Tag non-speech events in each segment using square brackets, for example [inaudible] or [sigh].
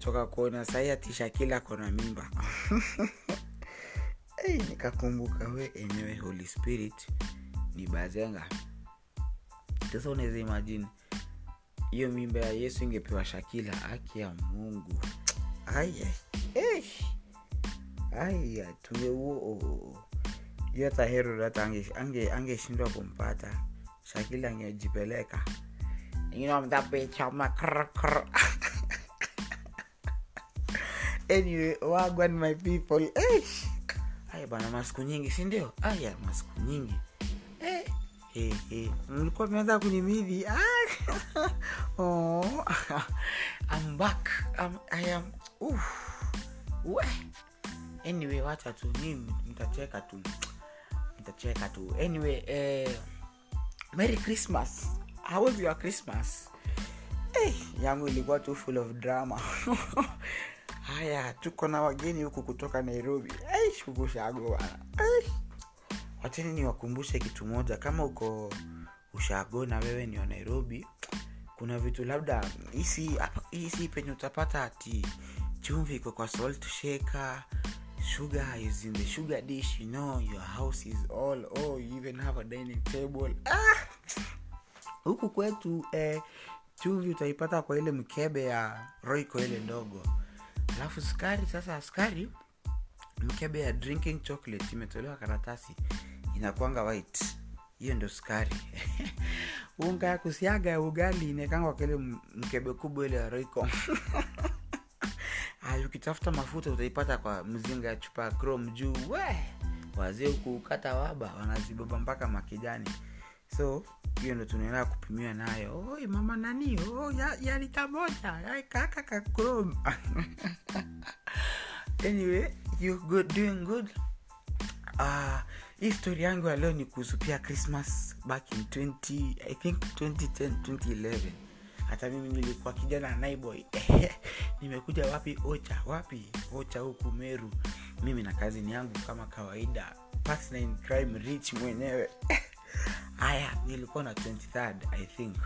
nimechoka kuona sahii ati shakila kona mimba. [laughs] Hey, nikakumbuka we enyewe holy spirit ni bazenga. Sasa unaweza imajini hiyo mimba ya yesu ingepewa shakila haki ya mungu. Aya aya tungeuo hiyo hata herod hata angeshindwa ange, kumpata. Shakila angejipeleka [laughs] anyway my people eh. aya bana masiku nyingi sindio aya masiku nyingi eh. Hey, hey. mlikuwa meanza kunimidhi [laughs] oh. [laughs] Oof. We. anyway wacha tu nitacheka tu nitacheka tu anyway eh, merry christmas how was your christmas hey, yangu ilikuwa tu full of drama [laughs] haya tuko na wageni huku kutoka nairobi. Bana hey niwakumbushe kitu moja. Kama uko ushago na wewe ni wa nairobi kuna vitu labda hisi penye utapata ati chumvi iko kwa salt shaker sugar is in the sugar dish you know your house is all oh you even have a dining table. Ah! huku kwetu eh, chumvi utaipata kwa ile mkebe ya roiko ile ndogo alafu sukari sasa sukari mkebe ya drinking chocolate imetolewa karatasi inakwanga white. Hiyo ndo sukari. [laughs] Unga ya kusiaga ya ugali inekangwa kile mkebe kubwa ile ya roiko [laughs] ukitafuta mafuta utaipata kwa mzinga ya chupa ya chrome juu. We wazee waba wanazibaba mpaka makijani so hiyo ndo tunaendelea kupimiwa nayo. Oi mama nani? Oh, ya, moja. Kaka kakrom. [laughs] Anyway you good, doing good. Uh, hii story yangu ya leo ni kuhusu pia christmas back in 20 i think 2010 2011 hata mimi nilikuwa kijana naiboy. [laughs] Nimekuja wapi? Ocha wapi? Ocha huku meru. Mimi na kazini yangu kama kawaida. Partner crime rich mwenyewe [laughs] haya nilikuwa na 23rd i think.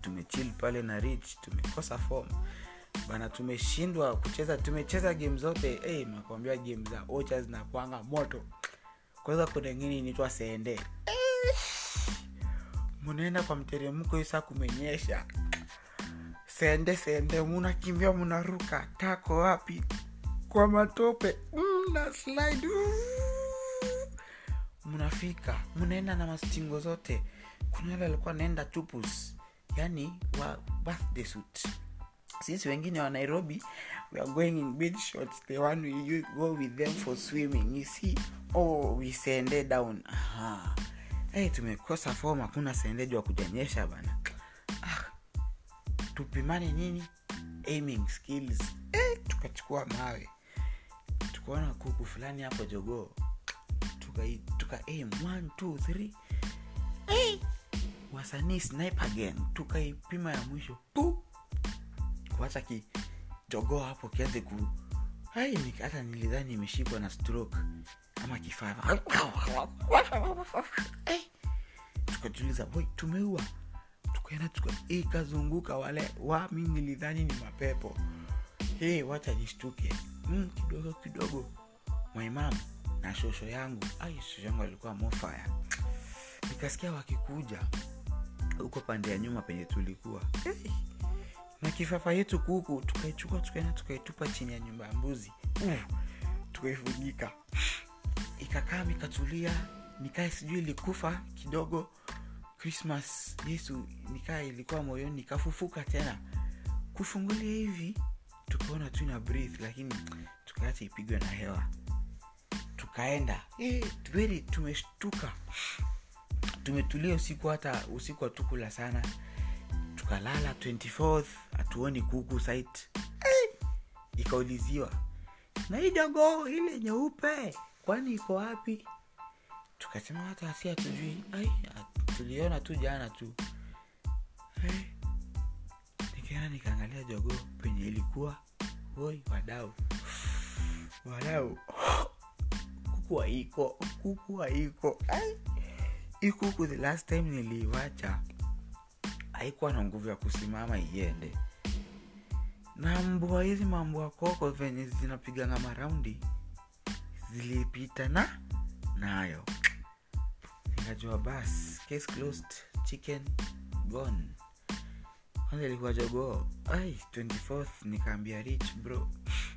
Tumechill pale na rich tumekosa form. Bana tumeshindwa kucheza tumecheza game zote. Hey, nakwambia game za ocha zinakwanga moto. Kwanza kuna ingine inaitwa sende. Munaenda kwa mteremko isa kumenyesha. Sende sende munakimbia munaruka tako wapi? Kwa matope. Mna slide mnafika. Mnaenda na mastingo zote. Kuna wale alikuwa naenda tupus yani wa birthday suit. Sisi wengine wa nairobi we are going in big shots the one we go with them for swimming. You see oh we sende down. Aha. hey, tumekosa form hakuna sendeji wa kujanyesha bana. Ah, tupimane nini? Aiming skills. Hey, tukachukua mawe. Tukaona kuku fulani hapo jogoo tuka, aim one, two, three. Hey! wasanii sniper gang tukaipima ya mwisho. Pu kuacha kijogoo hapo kianze ku. Hai hata nilidhani imeshikwa na stroke ama kifaa hey! tukajuliza boy tumeua. Tukaenda tuka ikazunguka wale. Wa mi nilidhani ni mapepo. Hey, wacha nishtuke. Mm, kidogo kidogo. Maimamu na shosho yangu. Ai shosho yangu alikuwa mofaya nikasikia wakikuja huko pande ya nyuma penye tulikuwa. Hey. na kifafa yetu kuku tukaichukua tukaenda tukaitupa chini ya nyumba ya mbuzi. Tukaifunika ikakaa mikatulia nikae sijui ilikufa kidogo. Krismas yesu nikaa ilikuwa moyoni nikafufuka tena. Kufungulia hivi tukaona tu na breath lakini tukaacha ipigwe na hewa tukaenda. Hey, tumeshtuka. Tumetulia usiku hata usiku hatukula sana. Tukalala 24th hatuoni kuku site hey, ikauliziwa na hii dogo ile nyeupe kwani iko wapi? Tukasema hata asi hatujui. Tuliona tu jana tu. Hey, nikaenda nikaangalia jogo penye ilikuwa oi wadau. Wadau kuku haiko kuku haiko hii kuku the last time niliiwacha haikuwa na nguvu ya kusimama iende. Na mbua hizi mambua koko venye zinapiganga maraundi zilipita na nayo. Nikajua bas case closed chicken gone. Kwanza ilikuwa jogoo ai 24th nikaambia rich bro.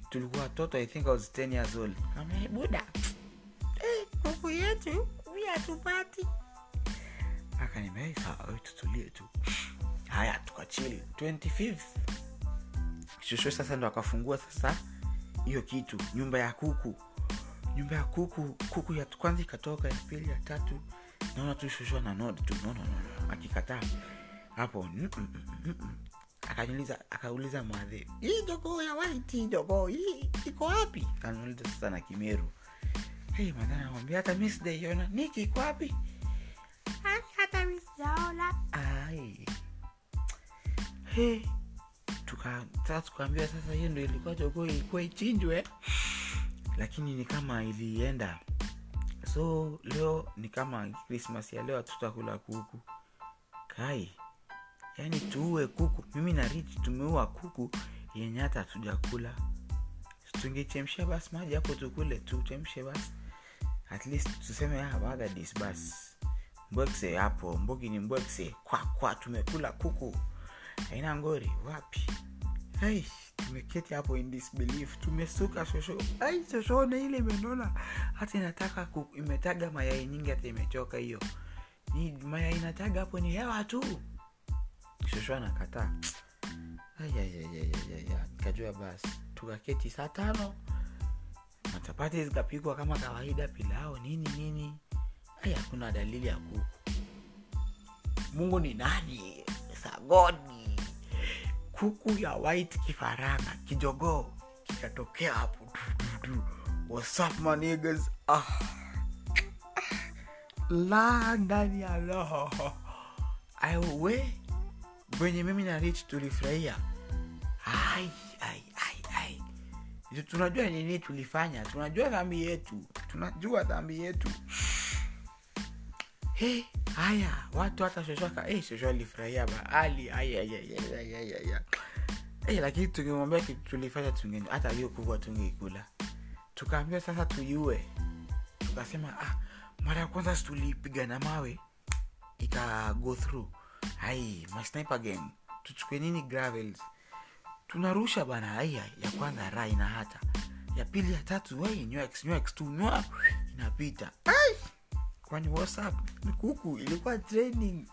Tulikuwa watoto i think i was 10 years old. Kama buda hatupati. Akanimei tutulie tu. Haya tukachili 25th shosho sasa ndo akafungua sasa hiyo kitu nyumba ya kuku. Nyumba ya kuku kuku ya kwanza ikatoka ya pili ya tatu. Naona tu shosho na nod tu. No, no, no, akikataa. Hapo mm, mm, mm. akaniuliza akauliza mwadhe hii jogoo ya waiti jogoo hii iko wapi? Kaniuliza sasa na kimeru hey, madhe anamwambia hata mi sijaiona. Niki iko wapi? Hata mi sijaona. Hey. tuka sasa tukaambiwa sasa hiyo ndo ilikuwa jogoo ilikuwa ichinjwe. Lakini ni kama ilienda. So leo ni kama krismas ya leo hatutakula kuku. Kai yaani tuue kuku. Mimi na rich tumeua kuku yenye hata hatujakula. Tungechemsha basi maji hapo tukule tuchemshe basi at least tuseme ah, bagadis disbas mbwekse hapo mbogi ni mbwekse. Kwa kwa tumekula kuku. Haina ngori wapi? Hey, tumeketi hapo in disbelief. Tumesuka shosho. Hey, shoshone ile imenona. Hata inataka kuku, imetaga mayai nyingi hata imechoka hiyo. Ni mayai inataga hapo ni hewa tu. Shosho anakataa. Kajua basi. Tukaketi saa tano matapati zikapikwa kama kawaida pilao nini nini. Ai hakuna dalili ya kuku. Mungu ni nani? Sagoni. Kuku ya white kifaranga kijogoo kikatokea hapo. Niggas? ah. la ndani ya roho. Aiwe wenye mimi na rich tulifurahia. Ai ai tunajua nini tulifanya. Tunajua dhambi yetu. Tunajua dhambi yetu. [sighs] Hey, haya watu hata shoshoka hey, shosho alifurahia bahali hey, lakini tungemwambia tulifanya tunge hata hiyo kubwa tungeikula tukaambia sasa tuiue tukasema ah, mara ya kwanza situlipiga na mawe. Ika through. Hai masnipe game tuchukue nini gravels tunarusha bana haya ya kwanza ra ina hata ya pili ya tatu wei nywex nywex tu nywa inapita. Ai! Kwani whatsapp? Kuku ilikuwa training.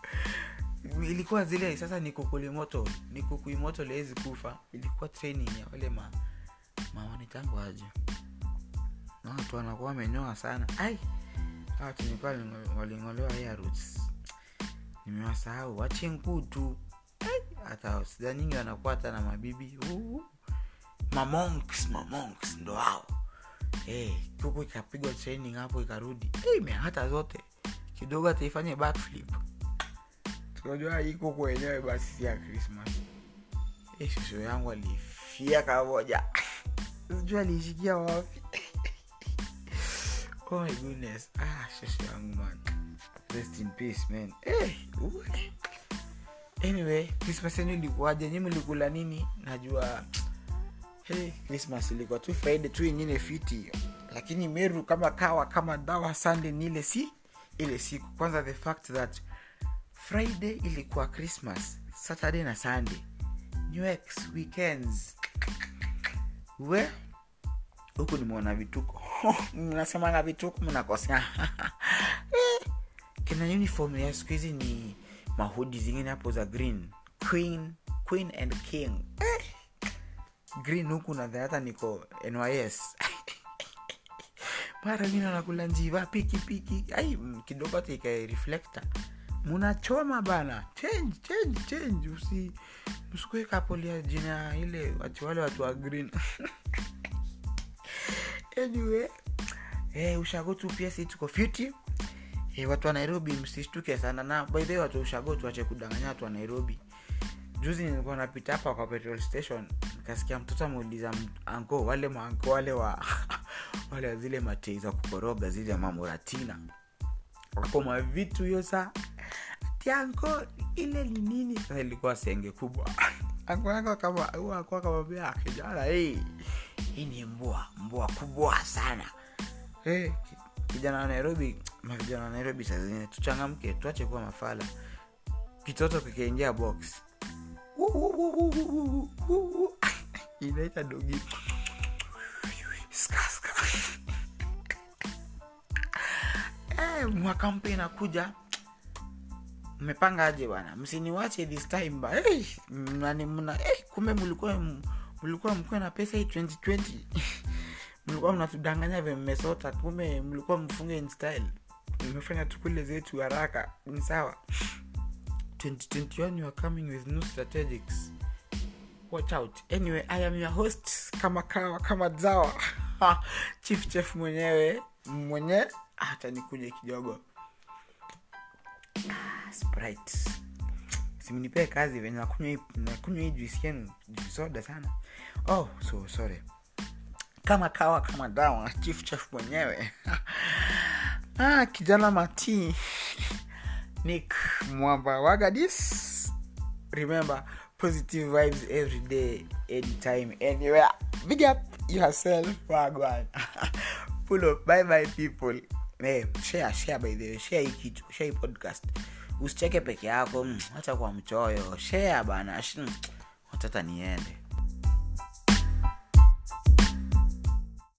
Ilikuwa zile sasa ni kuku limoto ni kuku imoto lezi kufa. Ilikuwa training ya wale ma mawanitango aje. Na watu wanakuwa wamenyoa sana. Ai! Hawa tulikuwa waling'olewa ya roots nimewasahau wachenkutu hata sida nyingi wanakuwa hata na mabibi. Uh. mamonks mamonks ndo hao. Hey, kuku ikapigwa training hapo ikarudi. Hey, imehata zote. Kidogo hata ifanye backflip. Tunajua hii kuku wenyewe basi si ya krismas hey, shosho yangu alifia kamoja. Sijua aliishikia wapi. [laughs] Oh my goodness. Ah shosho yangu man. Rest in peace man. Hey. Anyway krismas yenu ilikuwaje? Nyi mlikula nini? Najua hey, krismas ilikuwa tu friday tu ingine fiti. Lakini meru kama kawa kama dawa sunday ni ile si ile siku. Kwanza the fact that friday ilikuwa christmas saturday na sunday. Nex weekends. We huku nimeona vituko. [laughs] Mnasemanga vituko mnakosea. [laughs] Eh, kina uniform ya siku hizi ni mahudi zingine hapo za green. Queen queen and king. Eh, green huku nadhani hata niko nys [laughs] mara ngine nakula njiva pikipiki ai kidogo hata ikae munachoma bana. Change change change. Usi msikuekapolia jina ile watu wale watu wa green. [laughs] Anyway eh, ushago pia si tuko fiti eh, watu wa nairobi msishtuke sana. Na by the way ushago tuache kudanganya watu wa nairobi. Juzi nilikuwa napita hapa kwa petrol station nikasikia mtoto ameuliza anko wale maanko wale wa [laughs] wale zile matei za kukoroga zile mamoratina wako mavitu hiyo saa ati anko ile ni nini? Ilikuwa senge kubwa. [laughs] Akuaka kama akuwa kamwambia kijana hii hii ni mbwa mbwa kubwa sana. Hey, kijana wa nairobi mavijana wa nairobi saa zingine tuchangamke tuache kuwa mafala kitoto kikiingia box inaita dogi. Eh, mwaka mpya inakuja mmepanga bwana msiniwache this time ba hey, mnani mna hey, kumbe mlikuwa mlikuwa mkuwe na pesa hii 2020 mlikuwa mnatudanganya vye mmesota kumbe mlikuwa mfunge in style mmefanya tukule zetu haraka. Ni sawa. 2021 you are coming with new strategics. Watch out. Anyway i am your host kama kawa kama zawa. Chief chef mwenyewe mwenye hata nikuje kidogo. Ah, sprite. Simnipee kazi venye nakunywa hii- juisi yenu sana. Oh so sorry. Kama kawa kama dawa chief chef mwenyewe [laughs] ah, kijana mati. Nick mwamba wagadis remember positive vibes every day anytime anywhere. Big up yourself wagwan. [laughs] Pull up bye bye people. Hey, share share by the way share hii share podcast. Usicheke peke yako hata kwa mchoyo. Share bana Sh- mm,